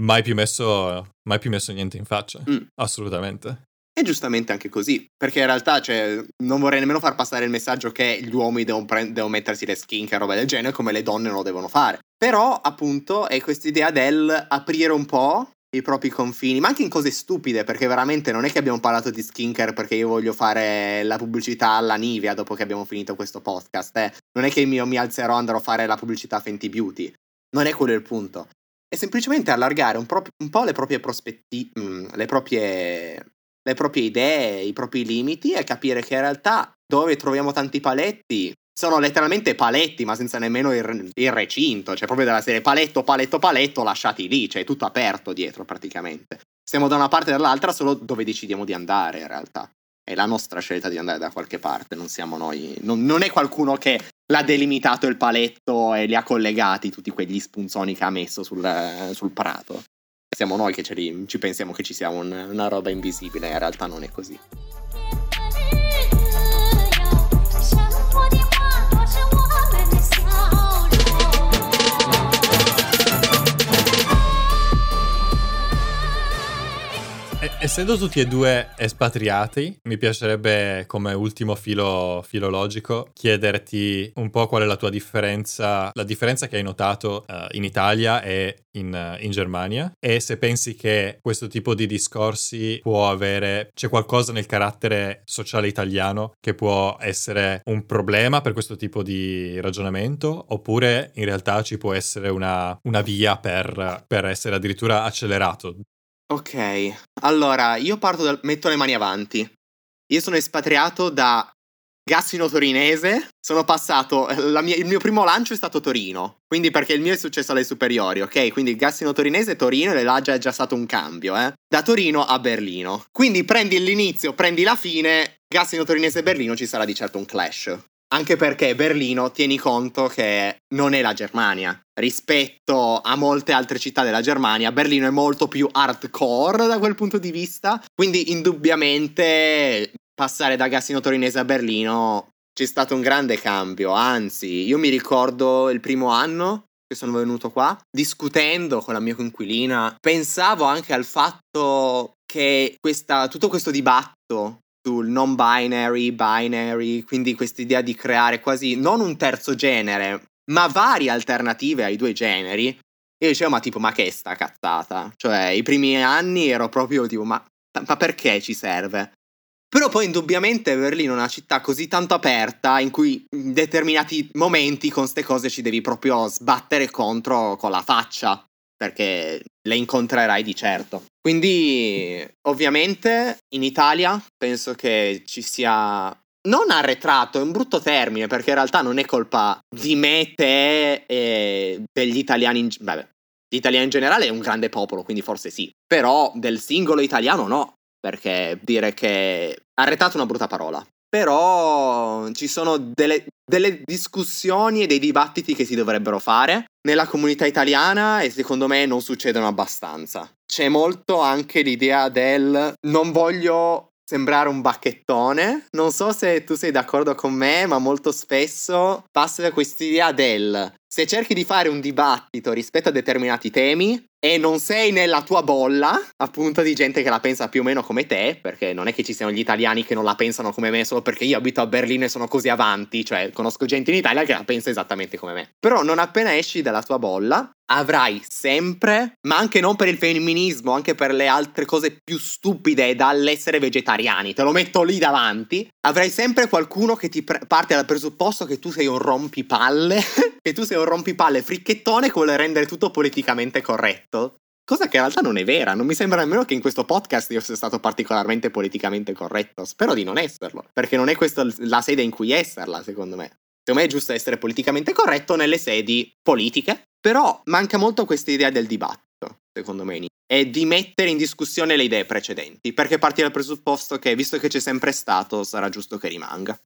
mai più messo, mai più messo niente in faccia. Mm. Assolutamente. è giustamente anche così. Perché in realtà, cioè, non vorrei nemmeno far passare il messaggio che gli uomini devono, pre- devono mettersi le skin e roba del genere, come le donne non lo devono fare. Però, appunto, è questa idea del aprire un po' i propri confini, ma anche in cose stupide, perché veramente non è che abbiamo parlato di skincare perché io voglio fare la pubblicità alla Nivea dopo che abbiamo finito questo podcast. Eh. Non è che io mi alzerò e andrò a fare la pubblicità a Fenty Beauty. Non è quello il punto. È semplicemente allargare un, pro- un po' le proprie prospettive, le proprie, le proprie idee, i propri limiti e capire che in realtà dove troviamo tanti paletti sono letteralmente paletti, ma senza nemmeno il, il recinto, cioè proprio della serie paletto, paletto, paletto, lasciati lì, cioè è tutto aperto dietro praticamente. Stiamo da una parte e dall'altra solo dove decidiamo di andare in realtà. È la nostra scelta di andare da qualche parte, non siamo noi, non, non è qualcuno che l'ha delimitato il paletto e li ha collegati tutti quegli spunzoni che ha messo sul, sul prato. Siamo noi che li- ci pensiamo che ci sia un- una roba invisibile, in realtà non è così. Essendo tutti e due espatriati, mi piacerebbe come ultimo filo filologico chiederti un po' qual è la tua differenza, la differenza che hai notato eh, in Italia e in, eh, in Germania. E se pensi che questo tipo di discorsi può avere, c'è qualcosa nel carattere sociale italiano che può essere un problema per questo tipo di ragionamento oppure in realtà ci può essere una, una via per, per essere addirittura accelerato Ok, allora io parto dal... metto le mani avanti. Io sono espatriato da Gassino Torinese, sono passato... mia- il mio primo lancio è stato Torino, quindi perché il mio è successo alle superiori, ok? Quindi Gassino Torinese, Torino e là già è già stato un cambio, eh? Da Torino a Berlino. Quindi prendi l'inizio, prendi la fine, Gassino Torinese e Berlino ci sarà di certo un clash. Anche perché Berlino, tieni conto che non è la Germania. Rispetto a molte altre città della Germania, Berlino è molto più hardcore da quel punto di vista. Quindi, indubbiamente, passare da Gassino Torinese a Berlino c'è stato un grande cambio. Anzi, io mi ricordo il primo anno che sono venuto qua, discutendo con la mia coinquilina, pensavo anche al fatto che questa, tutto questo dibattito sul non binary, binary, quindi questa idea di creare quasi non un terzo genere, ma varie alternative ai due generi. Io dicevo, ma tipo, ma che è sta cazzata? Cioè, i primi anni ero proprio tipo, ma, ma perché ci serve? Però poi indubbiamente Berlino è una città così tanto aperta in cui in determinati momenti con ste cose ci devi proprio sbattere contro con la faccia, perché le incontrerai di certo. Quindi, ovviamente, in Italia penso che ci sia non arretrato, è un brutto termine, perché in realtà non è colpa di me, te e degli italiani in... Vabbè, gli in generale è un grande popolo, quindi forse sì. Però del singolo italiano no, perché dire che arretrato è una brutta parola. Però ci sono delle, delle discussioni e dei dibattiti che si dovrebbero fare nella comunità italiana e secondo me non succedono abbastanza. C'è molto anche l'idea del non voglio sembrare un bacchettone. Non so se tu sei d'accordo con me, ma molto spesso passa questa idea del se cerchi di fare un dibattito rispetto a determinati temi e non sei nella tua bolla, appunto di gente che la pensa più o meno come te, perché non è che ci siano gli italiani che non la pensano come me solo perché io abito a Berlino e sono così avanti, cioè conosco gente in Italia che la pensa esattamente come me. Però non appena esci dalla tua bolla, avrai sempre, ma anche non per il femminismo, anche per le altre cose più stupide dall'essere vegetariani, te lo metto lì davanti, avrai sempre qualcuno che ti pre- parte dal presupposto che tu sei un rompipalle, <laughs> che tu sei un rompipalle fricchettone che vuole rendere tutto politicamente corretto. Cosa che in realtà non è vera, non mi sembra nemmeno che in questo podcast io sia stato particolarmente politicamente corretto. Spero di non esserlo, perché non è questa la sede in cui esserla, secondo me. Secondo me è giusto essere politicamente corretto nelle sedi politiche, Però manca molto questa idea del dibattito, secondo me, e di mettere in discussione le idee precedenti, perché parti dal presupposto che, visto che c'è sempre stato, sarà giusto che rimanga.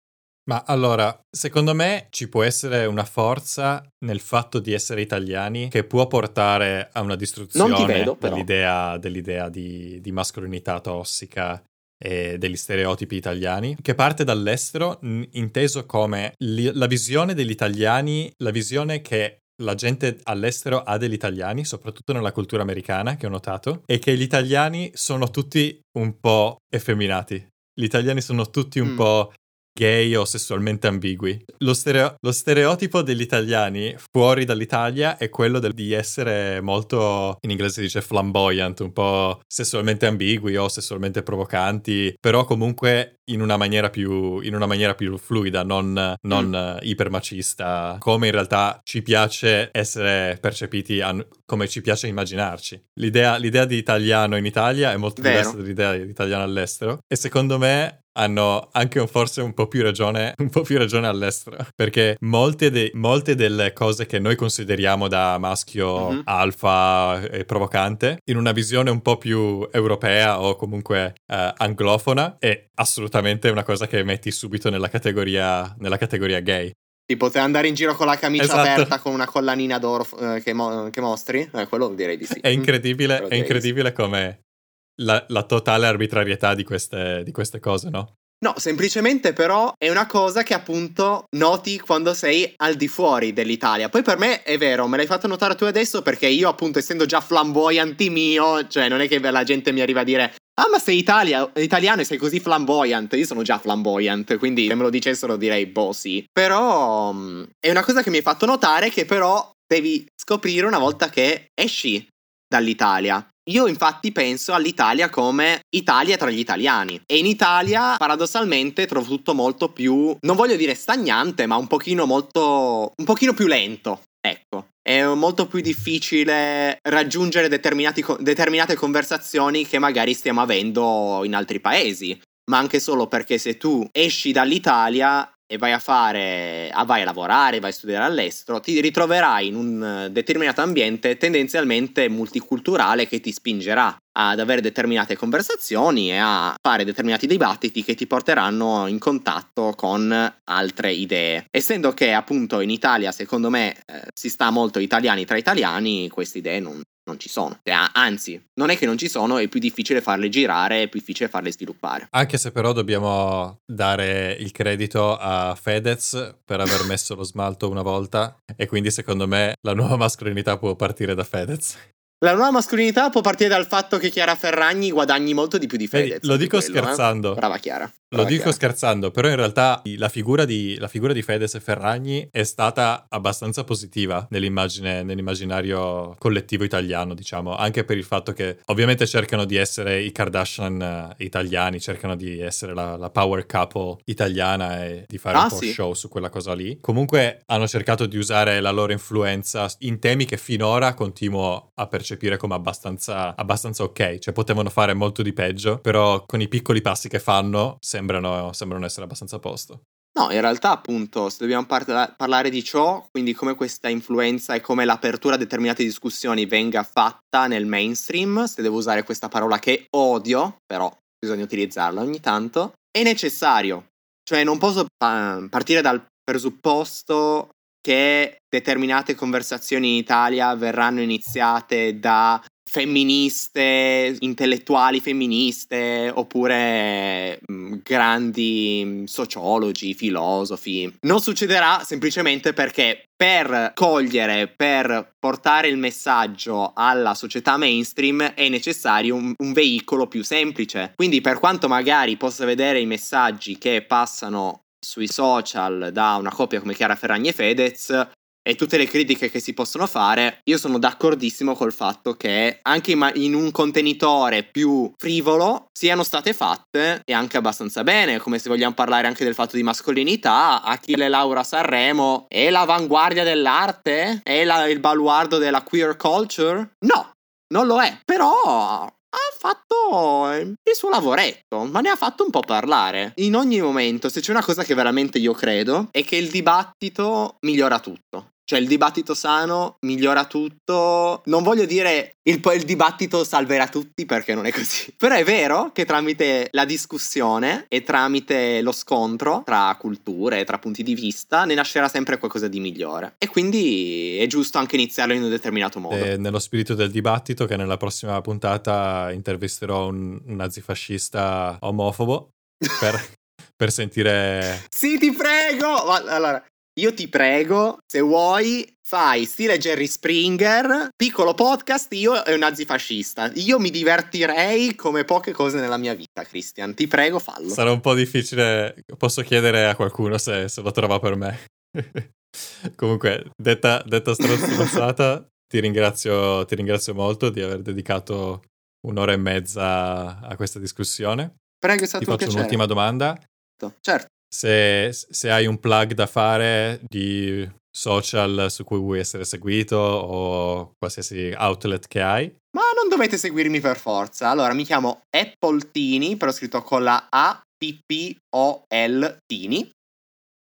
Ma allora, secondo me ci può essere una forza nel fatto di essere italiani che può portare a una distruzione vedo, dell'idea, dell'idea di, di mascolinità tossica e degli stereotipi italiani, che parte dall'estero, n- inteso come li- la visione degli italiani, la visione che la gente all'estero ha degli italiani, soprattutto nella cultura americana, che ho notato, è che gli italiani sono tutti un po' effeminati. Gli italiani sono tutti un Mm. po' gay o sessualmente ambigui. Lo, stereo- lo stereotipo degli italiani fuori dall'Italia è quello del- di essere molto, in inglese si dice flamboyant, un po' sessualmente ambigui o sessualmente provocanti, però comunque in una maniera più, in una maniera più fluida, non, non eh, ipermacista, come in realtà ci piace essere percepiti, a- come ci piace immaginarci. L'idea, l'idea di italiano in Italia è molto Vero. diversa dall'idea di italiano all'estero e secondo me hanno anche un- forse un po' più ragione, <laughs> un po' più ragione all'estero. Perché molte, de- molte delle cose che noi consideriamo da maschio Mhm. alfa e provocante, in una visione un po' più europea o comunque eh, anglofona, è assolutamente una cosa che metti subito nella categoria, nella categoria gay. Tipo, te andare in giro con la camicia Esatto. aperta con una collanina d'oro eh, che, mo- che mostri? Eh, quello direi di sì. È incredibile, è incredibile come la, la totale arbitrarietà di queste, di queste cose, no? No, semplicemente però è una cosa che appunto noti quando sei al di fuori dell'Italia. Poi per me è vero, me l'hai fatto notare tu adesso perché io appunto essendo già flamboyanti mio, cioè non è che la gente mi arriva a dire Ah ma sei Italia- italiano e sei così flamboyant, io sono già flamboyant, quindi se me lo dicessero direi boh sì. Però mm, è una cosa che mi hai fatto notare che però devi scoprire una volta che esci dall'Italia. Io infatti penso all'Italia come Italia tra gli italiani e in Italia paradossalmente trovo tutto molto più, non voglio dire stagnante, ma un pochino molto, un pochino più lento. Ecco, è molto più difficile raggiungere determinate conversazioni che magari stiamo avendo in altri paesi, ma anche solo perché se tu esci dall'Italia e vai a fare, vai a lavorare, vai a studiare all'estero, ti ritroverai in un eh, determinato ambiente tendenzialmente multiculturale che ti spingerà ad avere determinate conversazioni e a fare determinati dibattiti che ti porteranno in contatto con altre idee. Essendo che appunto in Italia, secondo me, eh, si sta molto italiani tra italiani, queste idee non, non ci sono. Cioè, anzi, non è che non ci sono, è più difficile farle girare, è più difficile farle sviluppare. Anche se però dobbiamo dare il credito a Fedez per aver <laughs> messo lo smalto una volta e quindi secondo me la nuova mascolinità può partire da Fedez. La nuova mascolinità può partire dal fatto che Chiara Ferragni guadagni molto di più di Vedi, Fedez. lo di dico quello, eh. scherzando. Brava Chiara. Lo Brava dico Chiara. scherzando, però in realtà la figura, di, la figura di Fedez e Ferragni è stata abbastanza positiva nell'immagine, nell'immaginario collettivo italiano, diciamo, anche per il fatto che ovviamente cercano di essere i Kardashian eh, italiani, cercano di essere la, la power couple italiana e di fare Ah, un po' sì. show su quella cosa lì. Comunque hanno cercato di usare la loro influenza in temi che finora continuo a percepire come abbastanza, abbastanza ok, cioè potevano fare molto di peggio, però con i piccoli passi che fanno sembrano, sembrano essere abbastanza a posto. No, in realtà, appunto, se dobbiamo parla- parlare di ciò, quindi come questa influenza e come l'apertura a determinate discussioni venga fatta nel mainstream, se devo usare questa parola che odio, però bisogna utilizzarla ogni tanto, è necessario. Cioè, non posso pa- partire dal presupposto che determinate conversazioni in Italia verranno iniziate da femministe, intellettuali femministe, oppure mh, grandi mh, sociologi, filosofi. Non succederà semplicemente perché per cogliere, per portare il messaggio alla società mainstream è necessario un, un veicolo più semplice. Quindi per quanto magari possa vedere i messaggi che passano sui social da una coppia come Chiara Ferragni e Fedez, e tutte le critiche che si possono fare, io sono d'accordissimo col fatto che anche in un contenitore più frivolo siano state fatte e anche abbastanza bene, come se vogliamo parlare anche del fatto di mascolinità, Achille Laura Sanremo è l'avanguardia dell'arte? È la- il baluardo della queer culture? No, non lo è, però ha fatto eh, il suo lavoretto, ma ne ha fatto un po' parlare. In ogni momento, se c'è una cosa che veramente io credo, è che il dibattito migliora tutto. Cioè il dibattito sano migliora tutto. Non voglio dire il, il dibattito salverà tutti perché non è così. <laughs> Però è vero che tramite la discussione e tramite lo scontro tra culture, tra punti di vista, ne nascerà sempre qualcosa di migliore. E quindi è giusto anche iniziarlo in un determinato modo. E nello spirito del dibattito che nella prossima puntata intervisterò un, un nazifascista omofobo per, <laughs> per sentire... Sì, ti prego! Allora, io ti prego, se vuoi, fai stile Jerry Springer, piccolo podcast, io e un nazifascista. Io mi divertirei come poche cose nella mia vita, Christian. Ti prego, fallo. Sarà un po' difficile, posso chiedere a qualcuno se, se lo trova per me. <laughs> Comunque, detta, detta stronzata, ti ringrazio, ti ringrazio molto di aver dedicato un'ora e mezza a questa discussione. Prego, è stato Ti un faccio piacere. un'ultima domanda. Certo. Se, se hai un plug da fare di social su cui vuoi essere seguito o qualsiasi outlet che hai, Ma non dovete seguirmi per forza. Allora, mi chiamo Apple Tini, però scritto con la A P P O L Tini.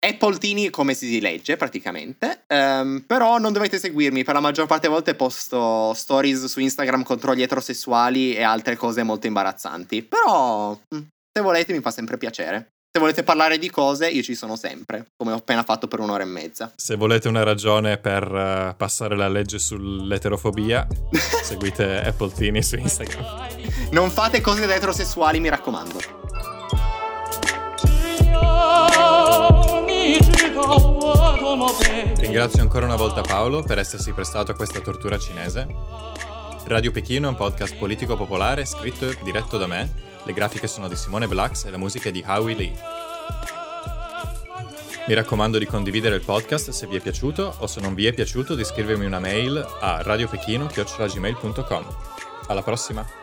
Apple Tini come si legge praticamente. Ehm, però non dovete seguirmi, per la maggior parte delle volte posto stories su Instagram contro gli eterosessuali e altre cose molto imbarazzanti. Però mm, se volete mi fa sempre piacere. Se volete parlare di cose, io ci sono sempre, come ho appena fatto per un'ora e mezza. Se volete una ragione per uh, passare la legge sull'eterofobia, <laughs> seguite Apple Tini su Instagram. Non fate cose da eterosessuali, mi raccomando. Ringrazio ancora una volta Paolo per essersi prestato a questa tortura cinese. Radio Pechino è un podcast politico popolare scritto e diretto da me le grafiche sono di Simone Blax e la musica è di Howie Lee. Mi raccomando di condividere il podcast se vi è piaciuto o se non vi è piaciuto di scrivermi una mail a radiopechino.gmail.com. Alla prossima!